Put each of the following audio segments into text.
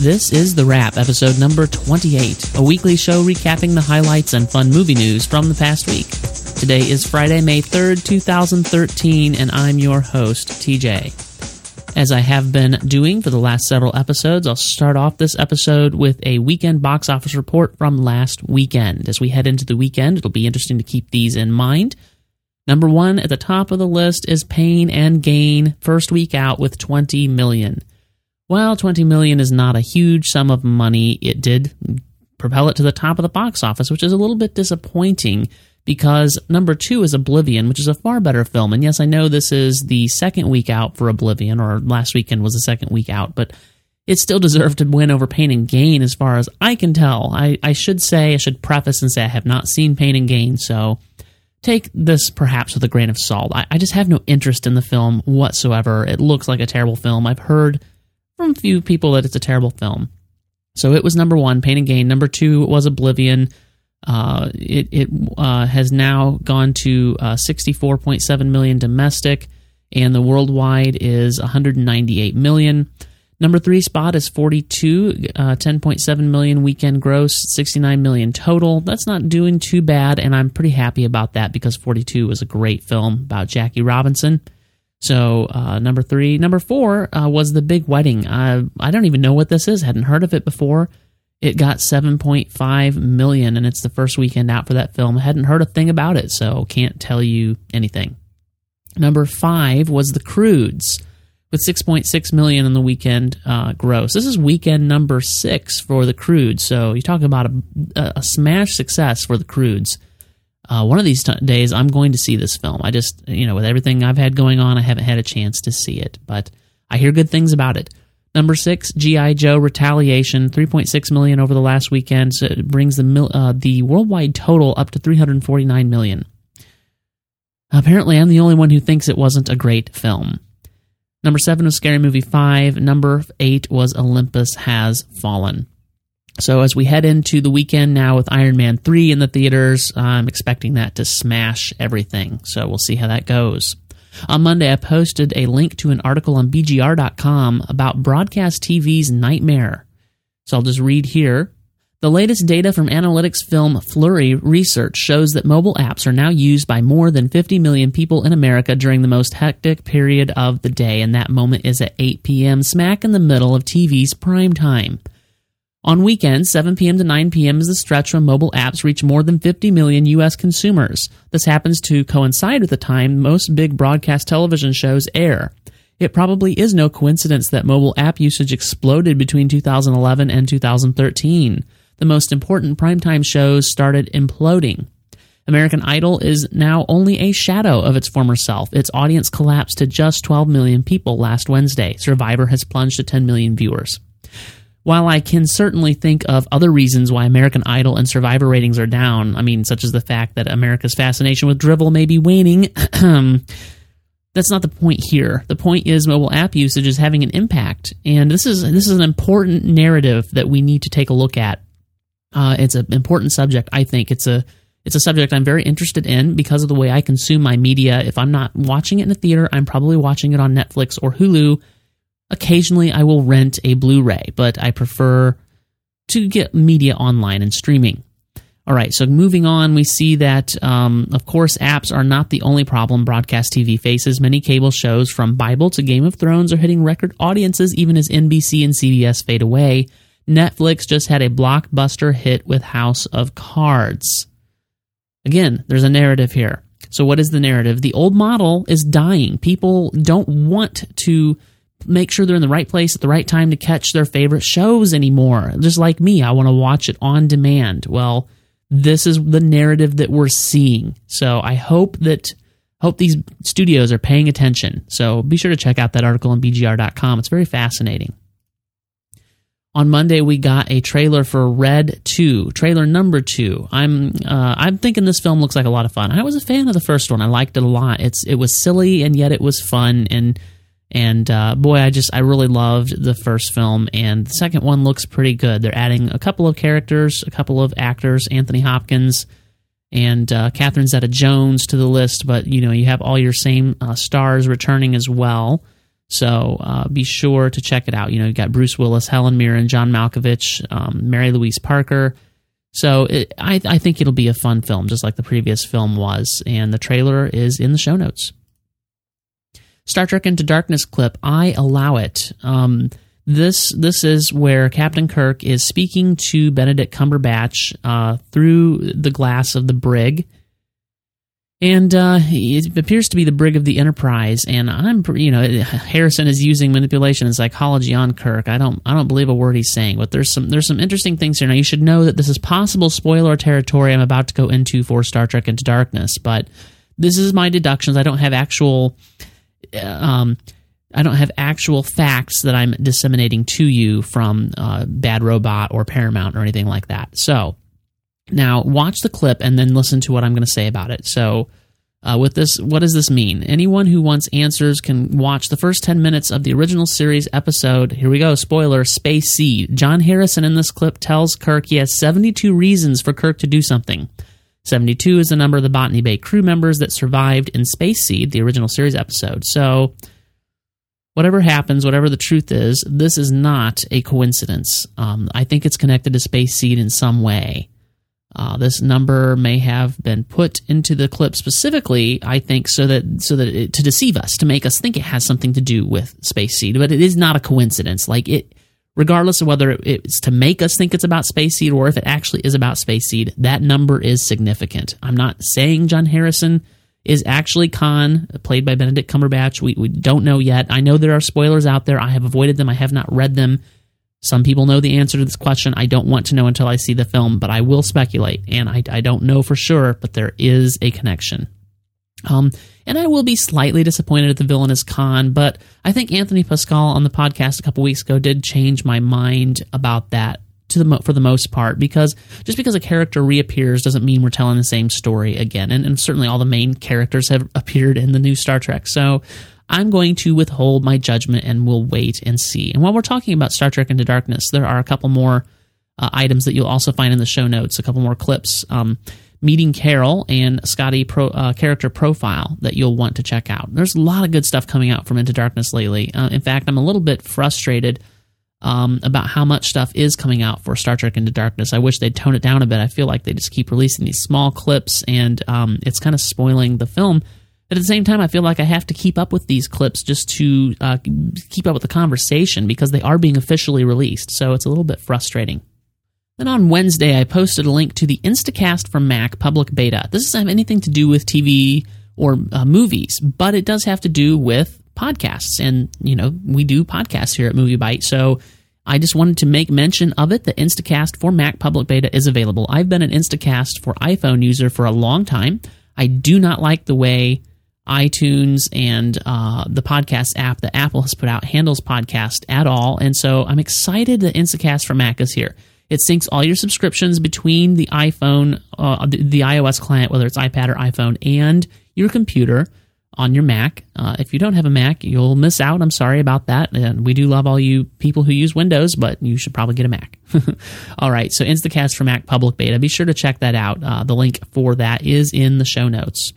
This is The Wrap, episode number 28, a weekly show recapping the highlights and fun movie news from the past week. Today is Friday, May 3rd, 2013, and I'm your host, TJ. As I have been doing for the last several episodes, I'll start off this episode with a weekend box office report from last weekend. As we head into the weekend, it'll be interesting to keep these in mind. Number one at the top of the list is Pain and Gain, first week out with 20 million. While 20 million is not a huge sum of money, it did propel it to the top of the box office, which is a little bit disappointing because number two is Oblivion, which is a far better film. And yes, I know this is the second week out for Oblivion, or last weekend was the second week out, but it still deserved to win over Pain and Gain as far as I can tell. I, I should say, I should preface and say I have not seen Pain and Gain, so take this perhaps with a grain of salt. I, I, just have no interest in the film whatsoever. It looks like a terrible film. I've heard from a few people that it's a terrible film. So it was number one, Pain and Gain. Number two was Oblivion. Uh, it it uh, has now gone to uh, 64.7 million domestic, and the worldwide is 198 million. Number three spot is 42, uh, 10.7 million weekend gross, 69 million total. That's not doing too bad, and I'm pretty happy about that because 42 was a great film about Jackie Robinson. So uh, number three, number four uh, was the Big Wedding. I I don't even know what this is. Hadn't heard of it before. It got 7.5 million, and it's the first weekend out for that film. Hadn't heard a thing about it, so can't tell you anything. Number five was The Croods with 6.6 million in the weekend uh, gross. This is weekend number six for the Croods. So you talk about a, a smash success for the Croods. Uh, one of these t- days, I'm going to see this film. I just, you know, with everything I've had going on, I haven't had a chance to see it, but I hear good things about it. Number six, GI Joe Retaliation, 3.6 million over the last weekend. So it brings the mil- uh, the worldwide total up to 349 million. Apparently, I'm the only one who thinks it wasn't a great film. Number seven was Scary Movie 5. Number eight was Olympus Has Fallen. So as we head into the weekend now with Iron Man 3 in the theaters, I'm expecting that to smash everything. So we'll see how that goes. On Monday, I posted a link to an article on BGR.com about broadcast TV's nightmare. So I'll just read here. The latest data from analytics firm Flurry Research shows that mobile apps are now used by more than 50 million people in America during the most hectic period of the day, and that moment is at 8 p.m., smack in the middle of TV's prime time. On weekends, 7 p.m. to 9 p.m. is the stretch when mobile apps reach more than 50 million U.S. consumers. This happens to coincide with the time most big broadcast television shows air. It probably is no coincidence that mobile app usage exploded between 2011 and 2013 the most important primetime shows started imploding. American Idol is now only a shadow of its former self. Its audience collapsed to just 12 million people last Wednesday. Survivor has plunged to 10 million viewers. While I can certainly think of other reasons why American Idol and Survivor ratings are down, I mean, such as the fact that America's fascination with drivel may be waning, that's not the point here. The point is mobile app usage is having an impact, and this is this is an important narrative that we need to take a look at uh, it's an important subject. I think it's a it's a subject I'm very interested in because of the way I consume my media. If I'm not watching it in a theater, I'm probably watching it on Netflix or Hulu. Occasionally, I will rent a Blu-ray, but I prefer to get media online and streaming. All right, so moving on, we see that, um, of course, apps are not the only problem broadcast TV faces. Many cable shows, from Bible to Game of Thrones, are hitting record audiences even as NBC and CBS fade away. Netflix just had a blockbuster hit with House of Cards. Again, there's a narrative here. So, what is the narrative? The old model is dying. People don't want to make sure they're in the right place at the right time to catch their favorite shows anymore. Just like me, I want to watch it on demand. Well, this is the narrative that we're seeing. So, I hope that hope these studios are paying attention. So, be sure to check out that article on bgr.com. It's very fascinating. On Monday, we got a trailer for Red Two, trailer number two. I'm uh, I'm thinking this film looks like a lot of fun. I was a fan of the first one. I liked it a lot. It's it was silly and yet it was fun and and uh, boy, I just I really loved the first film and the second one looks pretty good. They're adding a couple of characters, a couple of actors, Anthony Hopkins and uh, Catherine Zeta-Jones to the list, but you know you have all your same uh, stars returning as well. So uh, be sure to check it out. You know, you got Bruce Willis, Helen Mirren, John Malkovich, um, Mary Louise Parker. So it, I, I think it'll be a fun film, just like the previous film was. And the trailer is in the show notes. Star Trek Into Darkness clip. I allow it. Um, this this is where Captain Kirk is speaking to Benedict Cumberbatch uh, through the glass of the brig and uh, it appears to be the brig of the Enterprise. And I'm, you know, Harrison is using manipulation and psychology on Kirk. I don't, I don't believe a word he's saying. But there's some, there's some interesting things here. Now you should know that this is possible spoiler territory. I'm about to go into for Star Trek Into Darkness, but this is my deductions. I don't have actual, um, I don't have actual facts that I'm disseminating to you from uh, Bad Robot or Paramount or anything like that. So now, watch the clip and then listen to what I'm going to say about it. So, uh, with this, what does this mean? Anyone who wants answers can watch the first 10 minutes of the original series episode. Here we go, spoiler Space Seed. John Harrison in this clip tells Kirk he has 72 reasons for Kirk to do something. 72 is the number of the Botany Bay crew members that survived in Space Seed, the original series episode. So, whatever happens, whatever the truth is, this is not a coincidence. Um, I think it's connected to Space Seed in some way. Uh, this number may have been put into the clip specifically, I think, so that so that it, to deceive us, to make us think it has something to do with Space Seed. But it is not a coincidence. Like it, regardless of whether it's to make us think it's about Space Seed or if it actually is about Space Seed, that number is significant. I'm not saying John Harrison is actually Khan, played by Benedict Cumberbatch. We we don't know yet. I know there are spoilers out there. I have avoided them. I have not read them. Some people know the answer to this question. I don't want to know until I see the film, but I will speculate, and I, I don't know for sure, but there is a connection. Um, and I will be slightly disappointed at the villainous Khan, but I think Anthony Pascal on the podcast a couple weeks ago did change my mind about that to the for the most part because just because a character reappears doesn't mean we're telling the same story again and, and certainly all the main characters have appeared in the new Star Trek so I'm going to withhold my judgment and we'll wait and see. And while we're talking about Star Trek Into Darkness, there are a couple more uh, items that you'll also find in the show notes, a couple more clips. Um, meeting Carol and Scotty pro, uh, character profile that you'll want to check out. There's a lot of good stuff coming out from Into Darkness lately. Uh, in fact, I'm a little bit frustrated um, about how much stuff is coming out for Star Trek Into Darkness. I wish they'd tone it down a bit. I feel like they just keep releasing these small clips, and um, it's kind of spoiling the film but at the same time, I feel like I have to keep up with these clips just to uh, keep up with the conversation because they are being officially released. So it's a little bit frustrating. Then on Wednesday, I posted a link to the Instacast for Mac public beta. This doesn't have anything to do with TV or uh, movies, but it does have to do with podcasts. And, you know, we do podcasts here at MovieByte. So I just wanted to make mention of it. The Instacast for Mac public beta is available. I've been an Instacast for iPhone user for a long time. I do not like the way iTunes and uh, the podcast app that Apple has put out handles podcast at all. And so I'm excited that Instacast for Mac is here. It syncs all your subscriptions between the iPhone, uh, the iOS client, whether it's iPad or iPhone, and your computer on your Mac. Uh, if you don't have a Mac, you'll miss out. I'm sorry about that. And we do love all you people who use Windows, but you should probably get a Mac. all right, so Instacast for Mac public beta. Be sure to check that out. Uh, the link for that is in the show notes.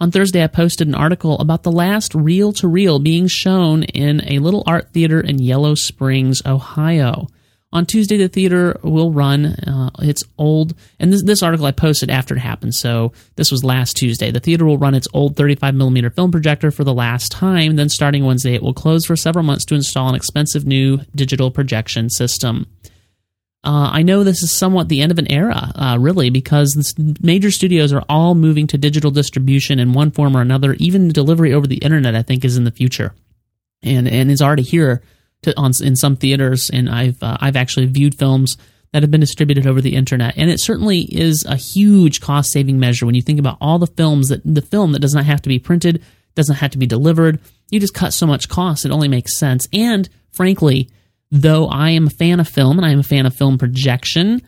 On Thursday, I posted an article about the last reel to reel being shown in a little art theater in Yellow Springs, Ohio. On Tuesday, the theater will run uh, its old, and this, this article I posted after it happened, so this was last Tuesday. The theater will run its old 35 millimeter film projector for the last time. Then, starting Wednesday, it will close for several months to install an expensive new digital projection system. Uh, I know this is somewhat the end of an era, uh, really, because major studios are all moving to digital distribution in one form or another. Even delivery over the internet, I think, is in the future, and and is already here to, on in some theaters. And I've uh, I've actually viewed films that have been distributed over the internet, and it certainly is a huge cost saving measure when you think about all the films that the film that does not have to be printed, doesn't have to be delivered. You just cut so much cost; it only makes sense. And frankly though I am a fan of film and I am a fan of film projection,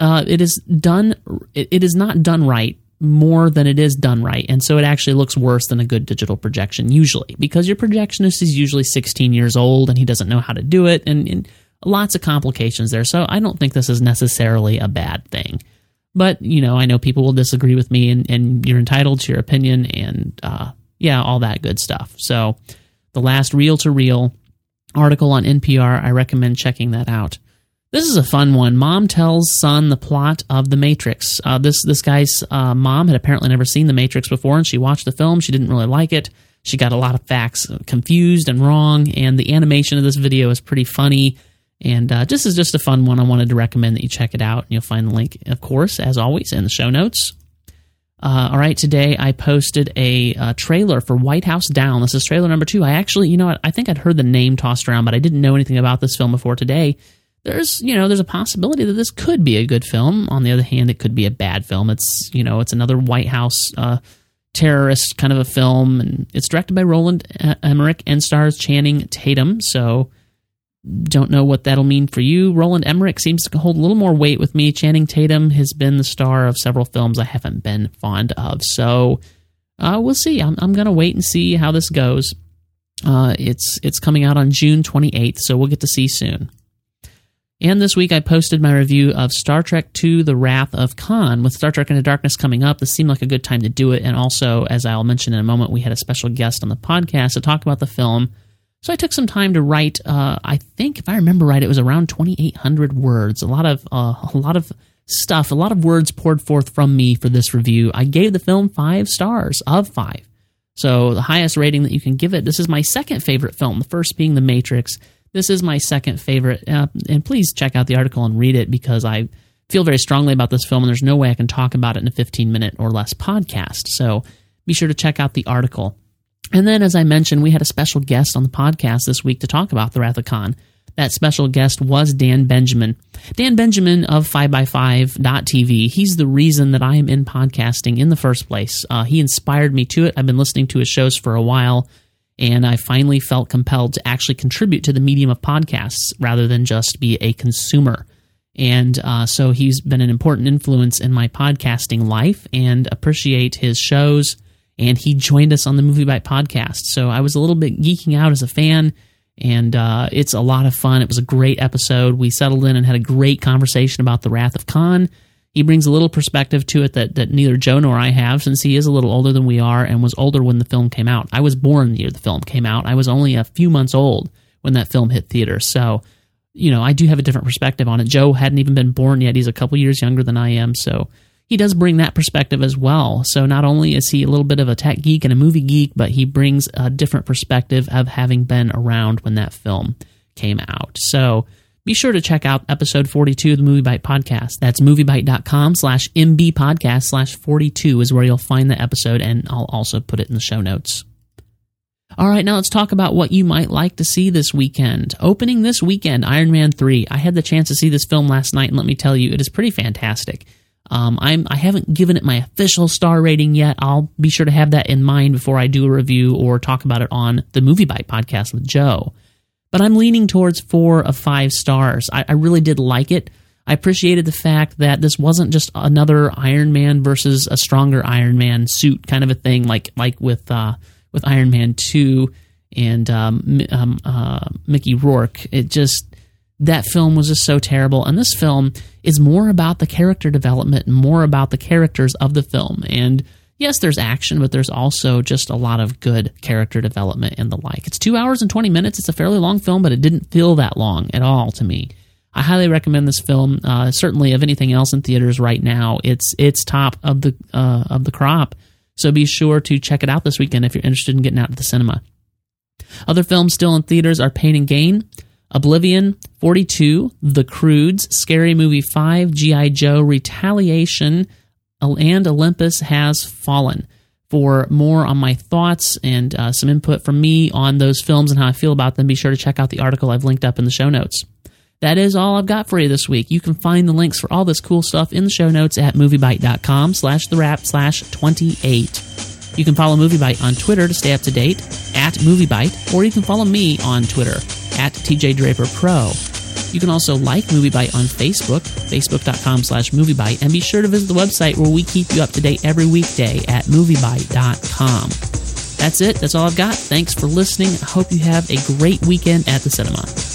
uh, it is done. It, it is not done right more than it is done right, and so it actually looks worse than a good digital projection usually because your projectionist is usually 16 years old and he doesn't know how to do it, and, and lots of complications there. So I don't think this is necessarily a bad thing. But you know, I know people will disagree with me, and, and you're entitled to your opinion, and uh, yeah, all that good stuff. So the last reel to reel article on NPR. I recommend checking that out. This is a fun one. Mom tells son the plot of The Matrix. Uh, this this guy's uh, mom had apparently never seen The Matrix before, and she watched the film. She didn't really like it. She got a lot of facts confused and wrong, and the animation of this video is pretty funny. And uh, this is just a fun one. I wanted to recommend that you check it out. And you'll find the link, of course, as always, in the show notes. Uh, all right, today I posted a, uh, trailer for White House Down. This is trailer number two. I actually, you know what, I think I'd heard the name tossed around, but I didn't know anything about this film before today there's you know there's a possibility that this could be a good film. On the other hand, it could be a bad film. It's you know it's another White House uh, terrorist kind of a film, and it's directed by Roland Emmerich and stars Channing Tatum. So don't know what that'll mean for you. Roland Emmerich seems to hold a little more weight with me. Channing Tatum has been the star of several films I haven't been fond of. So uh, we'll see. I'm, I'm to wait and see how this goes. Uh, it's it's coming out on June 28th, so we'll get to see soon. And this week I posted my review of Star Trek II The Wrath of Khan. With Star Trek Into Darkness coming up, this seemed like a good time to do it. And also, as I'll mention in a moment, we had a special guest on the podcast to talk about the film. So I took some time to write. Uh, I think, if I remember right, it was around 2,800 words. A lot of uh, a lot of stuff, a lot of words poured forth from me for this review. I gave the film five stars of five. So the highest rating that you can give it. This is my second favorite film. The first being The Matrix. This is my second favorite, uh, and please check out the article and read it because I feel very strongly about this film, and there's no way I can talk about it in a 15 minute or less podcast. So be sure to check out the article. And then, as I mentioned, we had a special guest on the podcast this week to talk about the Wrath of Khan. That special guest was Dan Benjamin. Dan Benjamin of 5by5.tv. He's the reason that I am in podcasting in the first place. Uh, he inspired me to it. I've been listening to his shows for a while and I finally felt compelled to actually contribute to the medium of podcasts rather than just be a consumer. And uh, so he's been an important influence in my podcasting life and appreciate his shows. And he joined us on the MovieByte podcast. So I was a little bit geeking out as a fan, and uh, it's a lot of fun. It was a great episode. We settled in and had a great conversation about The Wrath of Khan he brings a little perspective to it that, that neither Joe nor I have, since he is a little older than we are and was older when the film came out. I was born the year the film came out. I was only a few months old when that film hit theaters. So, you know, I do have a different perspective on it. Joe hadn't even been born yet. He's a couple years younger than I am. So he does bring that perspective as well. So not only is he a little bit of a tech geek and a movie geek, but he brings a different perspective of having been around when that film came out. So, be sure to check out episode 42 of the MovieByte podcast. That's moviebyte.com slash MB podcast slash 42 is where you'll find the episode, and I'll also put it in the show notes. All right, now let's talk about what you might like to see this weekend. Opening this weekend, Iron Man 3. I had the chance to see this film last night, and let me tell you, it is pretty fantastic. Um, I'm I haven't given it my official star rating yet. I'll be sure to have that in mind before I do a review or talk about it on the MovieByte podcast with Joe but I'm leaning towards four of five stars. I, I really did like it. I appreciated the fact that this wasn't just another Iron Man versus a stronger Iron Man suit kind of a thing, like like with uh, with Iron Man two and um, um, uh, Mickey Rourke. It just that film was just so terrible, and this film is more about the character development and more about the characters of the film and yes, there's action, but there's also just a lot of good character development and the like. It's two hours and 20 minutes. It's a fairly long film, but it didn't feel that long at all to me. I highly recommend this film. Uh, certainly, of anything else in theaters right now, it's it's top of the uh, of the crop. So be sure to check it out this weekend if you're interested in getting out to the cinema. Other films still in theaters are Pain and Gain, Oblivion, 42, The Croods, Scary Movie 5, G.I. Joe, Retaliation, and Olympus Has Fallen. For more on my thoughts and uh, some input from me on those films and how I feel about them, be sure to check out the article I've linked up in the show notes. That is all I've got for you this week. You can find the links for all this cool stuff in the show notes at moviebyte.com slash the wrap slash 28. You can follow MovieByte on Twitter to stay up to date at MovieByte, or you can follow me on Twitter at TJ Draper Pro. You can also like MovieByte on Facebook, facebook.com slash MovieByte, and be sure to visit the website where we keep you up to date every weekday at MovieByte.com. That's it. That's all I've got. Thanks for listening. I hope you have a great weekend at the cinema.